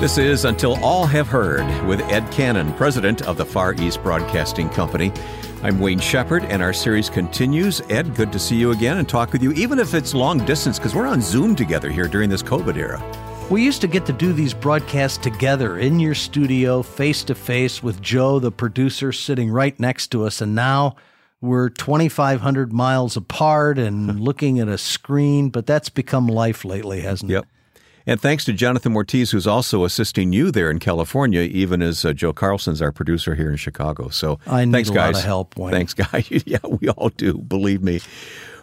This is Until All Have Heard with Ed Cannon, president of the Far East Broadcasting Company. I'm Wayne Shepherd, and our series continues. Ed, good to see you again and talk with you, even if it's long distance, because we're on Zoom together here during this COVID era. We used to get to do these broadcasts together in your studio, face to face, with Joe, the producer, sitting right next to us. And now we're 2,500 miles apart and looking at a screen, but that's become life lately, hasn't Yep. it? And thanks to Jonathan Ortiz, who's also assisting you there in California, even as uh, Joe Carlson's our producer here in Chicago. So I need thanks, a lot guys. of help, Wayne. Thanks, guys. yeah, we all do. Believe me.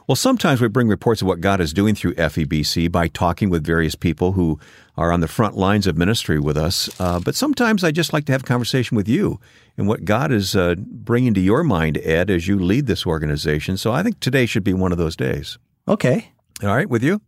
Well, sometimes we bring reports of what God is doing through FEBC by talking with various people who are on the front lines of ministry with us. Uh, but sometimes I just like to have a conversation with you and what God is uh, bringing to your mind, Ed, as you lead this organization. So I think today should be one of those days. Okay, All right, with you?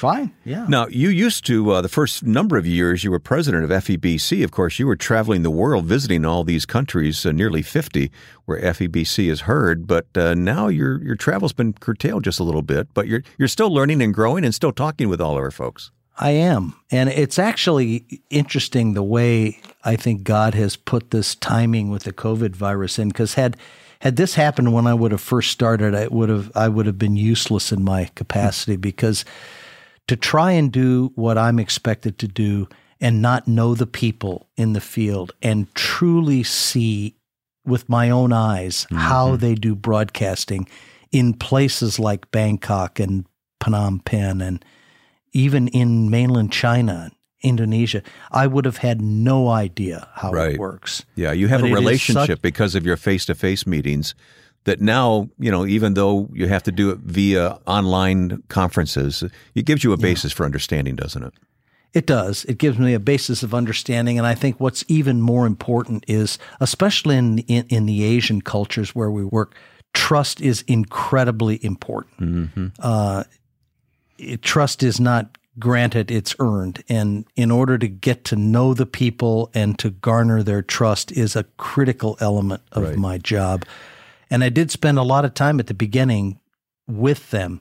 Fine. Yeah. Now, you used to, uh, the first number of years, you were president of FEBC. Of course, you were traveling the world, visiting all these countries, uh, nearly 50, where FEBC is heard. But uh, now your your travel's been curtailed just a little bit, but you're, you're still learning and growing and still talking with all of our folks. I am. And it's actually interesting the way I think God has put this timing with the COVID virus in because had had this happened when I would have first started, I would have I would have been useless in my capacity because to try and do what I'm expected to do and not know the people in the field and truly see with my own eyes how mm-hmm. they do broadcasting in places like Bangkok and Phnom Penh and even in mainland China, Indonesia, I would have had no idea how Right. it works. Yeah, you have But a relationship such- because of your face to face meetings that now, you know, even though you have to do it via online conferences, it gives you a basis for understanding, doesn't it? It does. It gives me a basis of understanding, and I think what's even more important is, especially in in, in the Asian cultures where we work, trust is incredibly important. Uh, it- trust is not granted; it's earned, and in order to get to know the people and to garner their trust is a critical element of Right. my job. And I did spend a lot of time at the beginning with them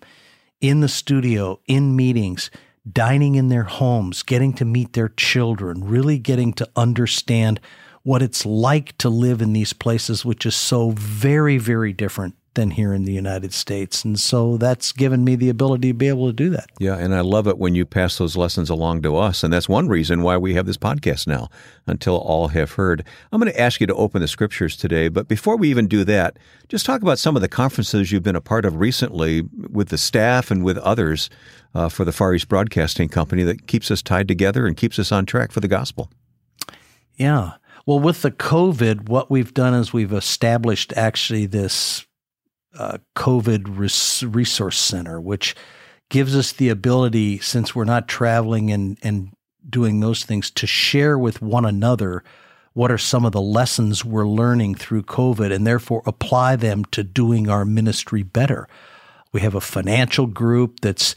in the studio, in meetings, dining in their homes, getting to meet their children, really getting to understand what it's like to live in these places, which is so very, very different than here in the United States. And so that's given me the ability to be able to do that. Yeah, and I love it when you pass those lessons along to us. And that's one reason why we have this podcast now, until all have heard. I'm going to ask you to open the scriptures today. But before we even do that, just talk about some of the conferences you've been a part of recently with the staff and with others uh, for the Far East Broadcasting Company that keeps us tied together and keeps us on track for the gospel. Yeah. Well, with the COVID, what we've done is we've established actually this uh, COVID res- resource center, which gives us the ability, since we're not traveling and, and doing those things, to share with one another what are some of the lessons we're learning through COVID and therefore apply them to doing our ministry better. We have a financial group that's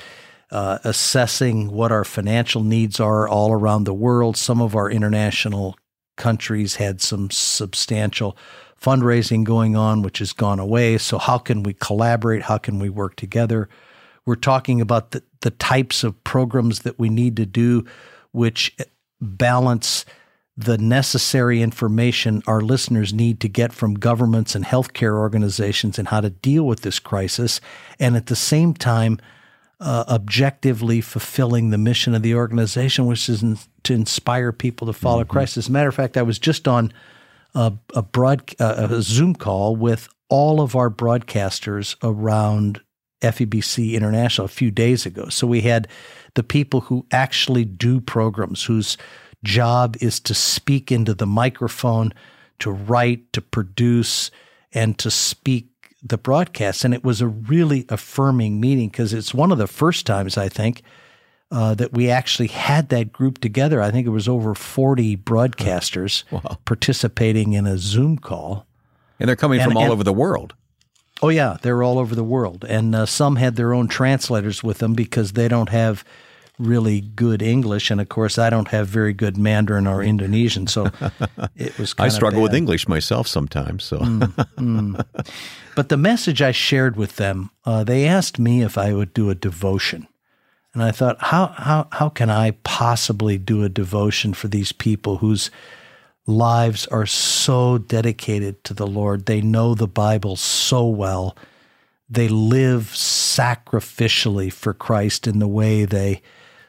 uh, assessing what our financial needs are all around the world. Some of our international countries had some substantial fundraising going on, which has gone away. So, how can we collaborate? How can we work together? We're talking about the, the types of programs that we need to do, which balance the necessary information our listeners need to get from governments and healthcare organizations and how to deal with this crisis, and at the same time, uh, objectively fulfilling the mission of the organization, which is in, to inspire people to follow Christ. As a matter of fact, I was just on a, a broad uh, a Zoom call with all of our broadcasters around FEBC International a few days ago. So we had the people who actually do programs, whose job is to speak into the microphone, to write, to produce, and to speak the broadcast. And it was a really affirming meeting because it's one of the first times I think uh, that we actually had that group together. I think it was over 40 broadcasters participating in a Zoom call. And they're coming And- from all and- over the world. Oh yeah, they're all over the world, and uh, some had their own translators with them because they don't have really good English, and of course I don't have very good Mandarin or Indonesian, so it was. I struggle with. English myself sometimes. So, But the message I shared with them, uh, they asked me if I would do a devotion. And I thought, how, how, how can I possibly do a devotion for these people whose lives are so dedicated to the Lord? They know the Bible so well. They live sacrificially for Christ in the way they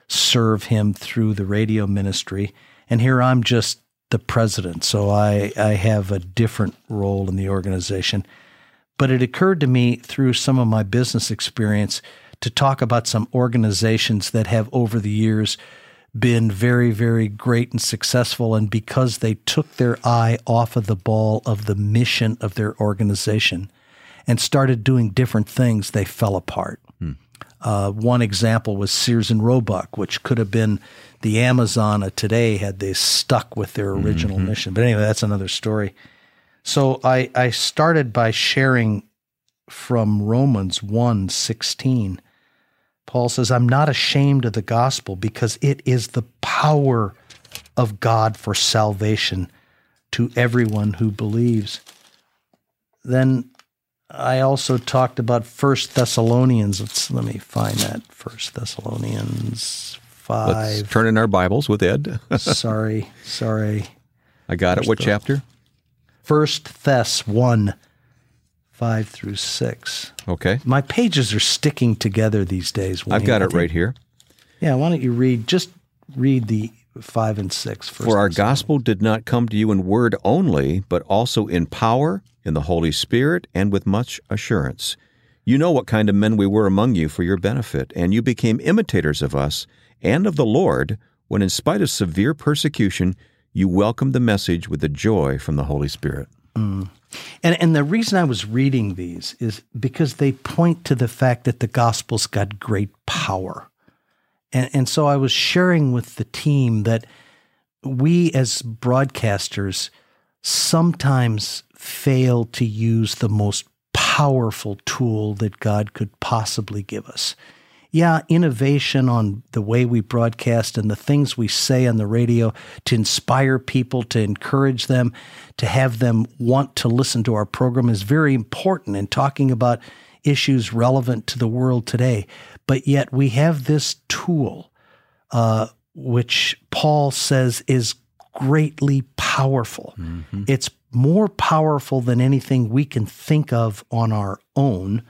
serve Him through the radio ministry. And here I'm just the president, so I, I have a different role in the organization. But it occurred to me through some of my business experience to talk about some organizations that have over the years been very, very great and successful. And because they took their eye off of the ball of the mission of their organization and started doing different things, they fell apart. Uh, one example was Sears and Roebuck, which could have been the Amazon of today had they stuck with their original mm-hmm. mission. But anyway, that's another story. So I, I started by sharing from Romans 1 16 Paul says, I'm not ashamed of the gospel because it is the power of God for salvation to everyone who believes. Then I also talked about First Thessalonians. Let's let me find that First Thessalonians five. Let's turn in our Bibles with Ed. sorry, sorry. I got First it. What chapter? First Thess one 5 through 6. Okay. My pages are sticking together these days. I've got it right here. Yeah, why don't you read, just read the 5 and 6. For our gospel did not come to you in word only, but also in power, in the Holy Spirit, and with much assurance. You know what kind of men we were among you for your benefit, and you became imitators of us and of the Lord when, in spite of severe persecution, you welcomed the message with the joy from the Holy Spirit. Mm. And and the reason I was reading these is because they point to the fact that the gospel's got great power. And and so I was sharing with the team that we as broadcasters sometimes fail to use the most powerful tool that God could possibly give us. Yeah, innovation on the way we broadcast and the things we say on the radio to inspire people, to encourage them, to have them want to listen to our program is very important And talking about issues relevant to the world today. But yet we have this tool, uh, which Paul says is greatly powerful. Mm-hmm. It's more powerful than anything we can think of on our own.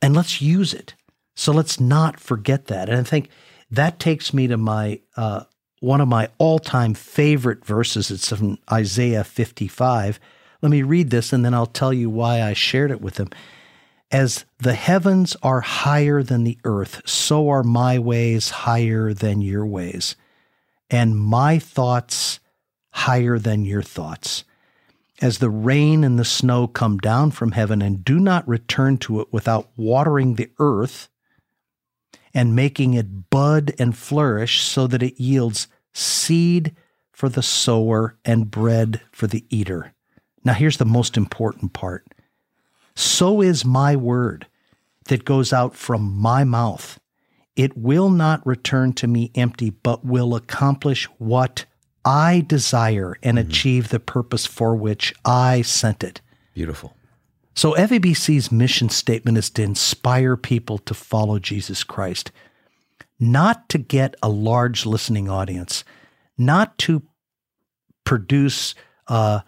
And let's use it. So let's not forget that. And I think that takes me to my uh, one of my all-time favorite verses. It's from Isaiah 55. Let me read this, and then I'll tell you why I shared it with them. As the heavens are higher than the earth, so are my ways higher than your ways, and my thoughts higher than your thoughts. As the rain and the snow come down from heaven and do not return to it without watering the earth and making it bud and flourish so that it yields seed for the sower and bread for the eater. Now, here's the most important part. So is my word that goes out from my mouth. It will not return to me empty, but will accomplish what I desire and mm-hmm. achieve the purpose for which I sent it. Beautiful. So, FEBC's mission statement is to inspire people to follow Jesus Christ, not to get a large listening audience, not to produce uh,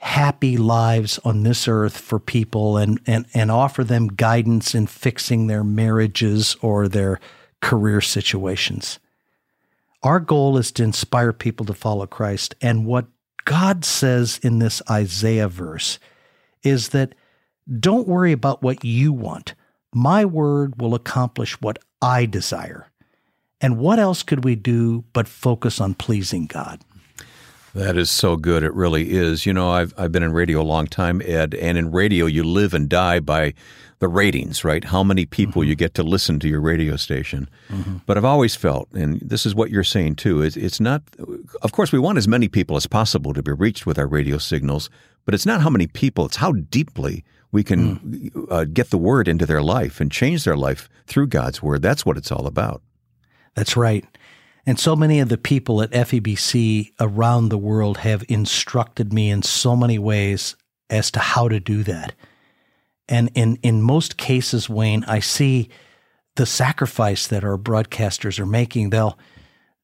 happy lives on this earth for people and, and, and offer them guidance in fixing their marriages or their career situations. Our goal is to inspire people to follow Christ. And what God says in this Isaiah verse is that don't worry about what you want. My word will accomplish what I desire. And what else could we do but focus on pleasing God? That is so good. It really is. You know, I've I've been in radio a long time, Ed, and in radio you live and die by the ratings, right? How many people mm-hmm. you get to listen to your radio station. Mm-hmm. But I've always felt, and this is what you're saying too, it's, it's not, of course, we want as many people as possible to be reached with our radio signals, but it's not how many people, it's how deeply we can mm. uh, get the word into their life and change their life through God's word. That's what it's all about. That's right. And so many of the people at FEBC around the world have instructed me in so many ways as to how to do that. And in, in most cases, Wayne, I see the sacrifice that our broadcasters are making. They'll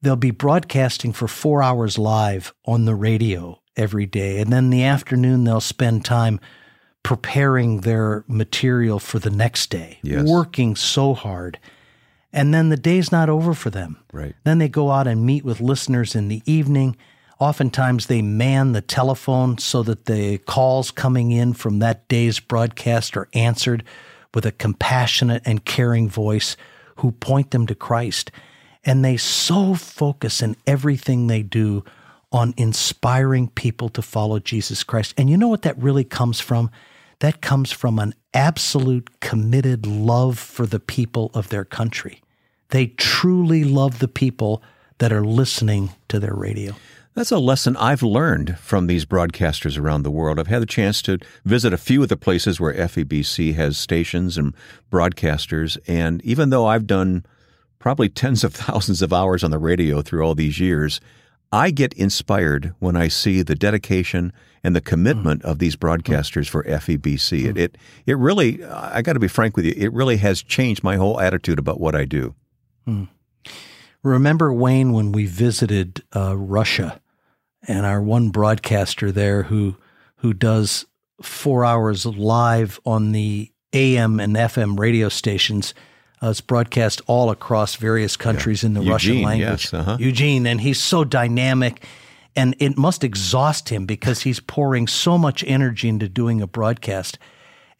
they'll be broadcasting for four hours live on the radio every day, and then in the afternoon they'll spend time preparing their material for the next day, Yes. working so hard. And then the day's not over for them. Right. Then they go out and meet with listeners in the evening. Oftentimes they man the telephone so that the calls coming in from that day's broadcast are answered with a compassionate and caring voice who point them to Christ. And they so focus in everything they do on inspiring people to follow Jesus Christ. And you know what that really comes from? That comes from an absolute committed love for the people of their country. They truly love the people that are listening to their radio. That's a lesson I've learned from these broadcasters around the world. I've had the chance to visit a few of the places where FEBC has stations and broadcasters. And even though I've done probably tens of thousands of hours on the radio through all these years, I get inspired when I see the dedication and the commitment of these broadcasters for FEBC. It, it, it really, I got to be frank with you, it really has changed my whole attitude about what I do. Remember, Wayne, when we visited uh, Russia and our one broadcaster there who, who does four hours live on the AM and FM radio stations. Uh, it's broadcast all across various countries in the Russian language. yes, uh-huh. Eugene, and he's so dynamic, and it must exhaust him because he's pouring so much energy into doing a broadcast.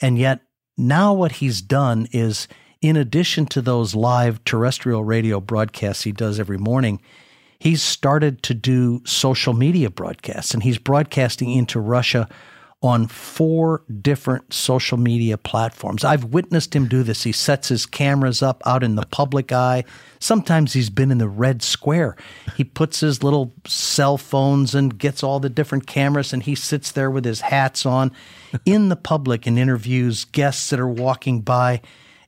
And yet, now what he's done is, in addition to those live terrestrial radio broadcasts he does every morning, he's started to do social media broadcasts, and he's broadcasting into Russia on four different social media platforms. I've witnessed him do this. He sets his cameras up out in the public eye. Sometimes he's been in the Red Square. He puts his little cell phones and gets all the different cameras, and he sits there with his hats on in the public and interviews guests that are walking by.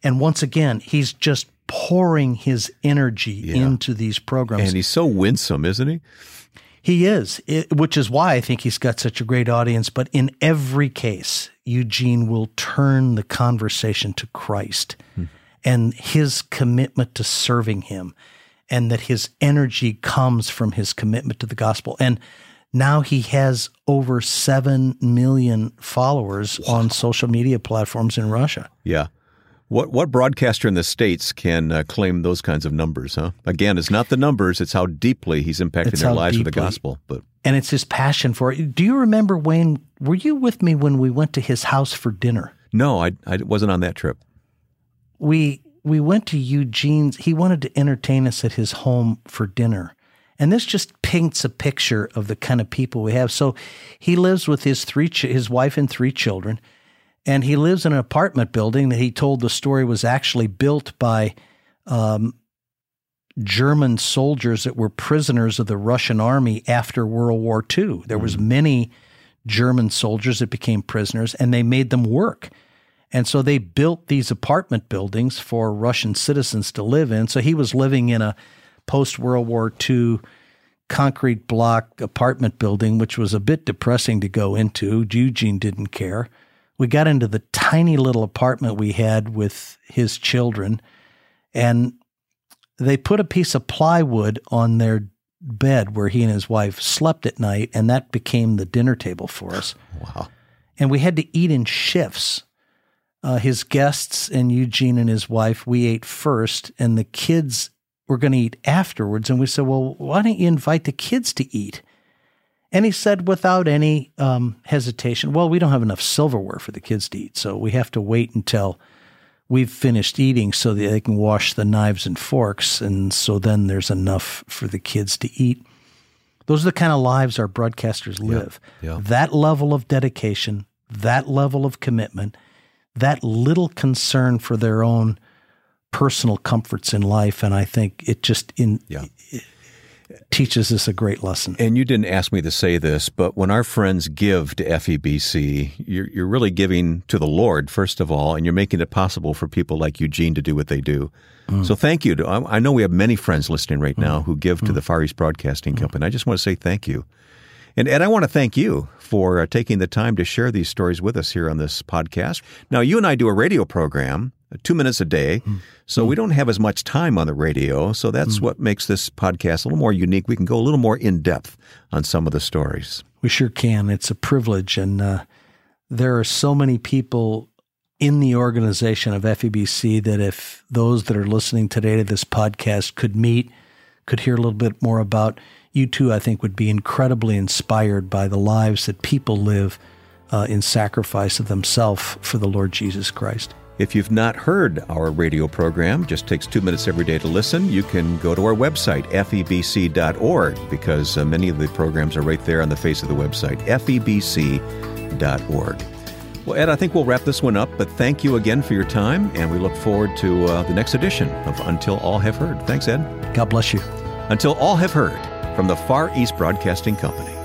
And once again, he's just pouring his energy into these programs. And he's so winsome, isn't he? He is, it, which is why I think he's got such a great audience. But in every case, Eugene will turn the conversation to Christ hmm. and his commitment to serving him, and that his energy comes from his commitment to the gospel. And now he has over 7 million followers on social media platforms in Russia. Yeah. What what broadcaster in the states can uh, claim those kinds of numbers? Huh? Again, it's not the numbers; it's how deeply he's impacted It's their lives with the gospel. But And it's his passion for it. Do you remember, Wayne? Were you with me when we went to his house for dinner? no, I I wasn't on that trip. we we went to Eugene's. He wanted to entertain us at his home for dinner. And this just paints a picture of the kind of people we have. So he lives with his three ch- his wife and three children and he lives in an apartment building that he told the story was actually built by um, German soldiers that were prisoners of the Russian army after World War II. There was many German soldiers that became prisoners and they made them work. And so they built these apartment buildings for Russian citizens to live in. So he was living in a post World War II concrete block apartment building, which was a bit depressing to go into. Eugene didn't care. We got into the tiny little apartment we had with his children, and they put a piece of plywood on their bed where he and his wife slept at night, and that became the dinner table for us. Wow. And we had to eat in shifts. Uh, his guests and Eugene and his wife, we ate first, and the kids were going to eat afterwards. And we said, Well, why don't you invite the kids to eat? And he said, without any um, hesitation, Well, we don't have enough silverware for the kids to eat. So we have to wait until we've finished eating so that they can wash the knives and forks. And so then there's enough for the kids to eat. Those are the kind of lives our broadcasters live. yeah. That level of dedication, that level of commitment, that little concern for their own personal comforts in life. And I think it just in Yeah. Teaches us a great lesson. And you didn't ask me to say this, but when our friends give to FEBC, you're, you're really giving to the Lord, first of all, and you're making it possible for people like Eugene to do what they do. Mm. So thank you. To, I I know we have many friends listening right now mm. who give to mm. the Far East Broadcasting Company. I just want to say thank you. And Ed, I want to thank you for uh, taking the time to share these stories with us here on this podcast. Now, you and I do a radio program two minutes a day. Mm. So we don't have as much time on the radio. So that's mm. what makes this podcast a little more unique. We can go a little more in depth on some of the stories. We sure can. It's a privilege. And uh, there are so many people in the organization of FEBC that if those that are listening today to this podcast could meet, could hear a little bit more about, you too, I think, would be incredibly inspired by the lives that people live uh, in sacrifice of themselves for the Lord Jesus Christ. If you've not heard our radio program, just takes two minutes every day to listen, you can go to our website, febc.org, because uh, many of the programs are right there on the face of the website, febc.org. Well, Ed, I think we'll wrap this one up, but thank you again for your time, and we look forward to uh, the next edition of Until All Have Heard. Thanks, Ed. God bless you. Until All Have Heard from the Far East Broadcasting Company.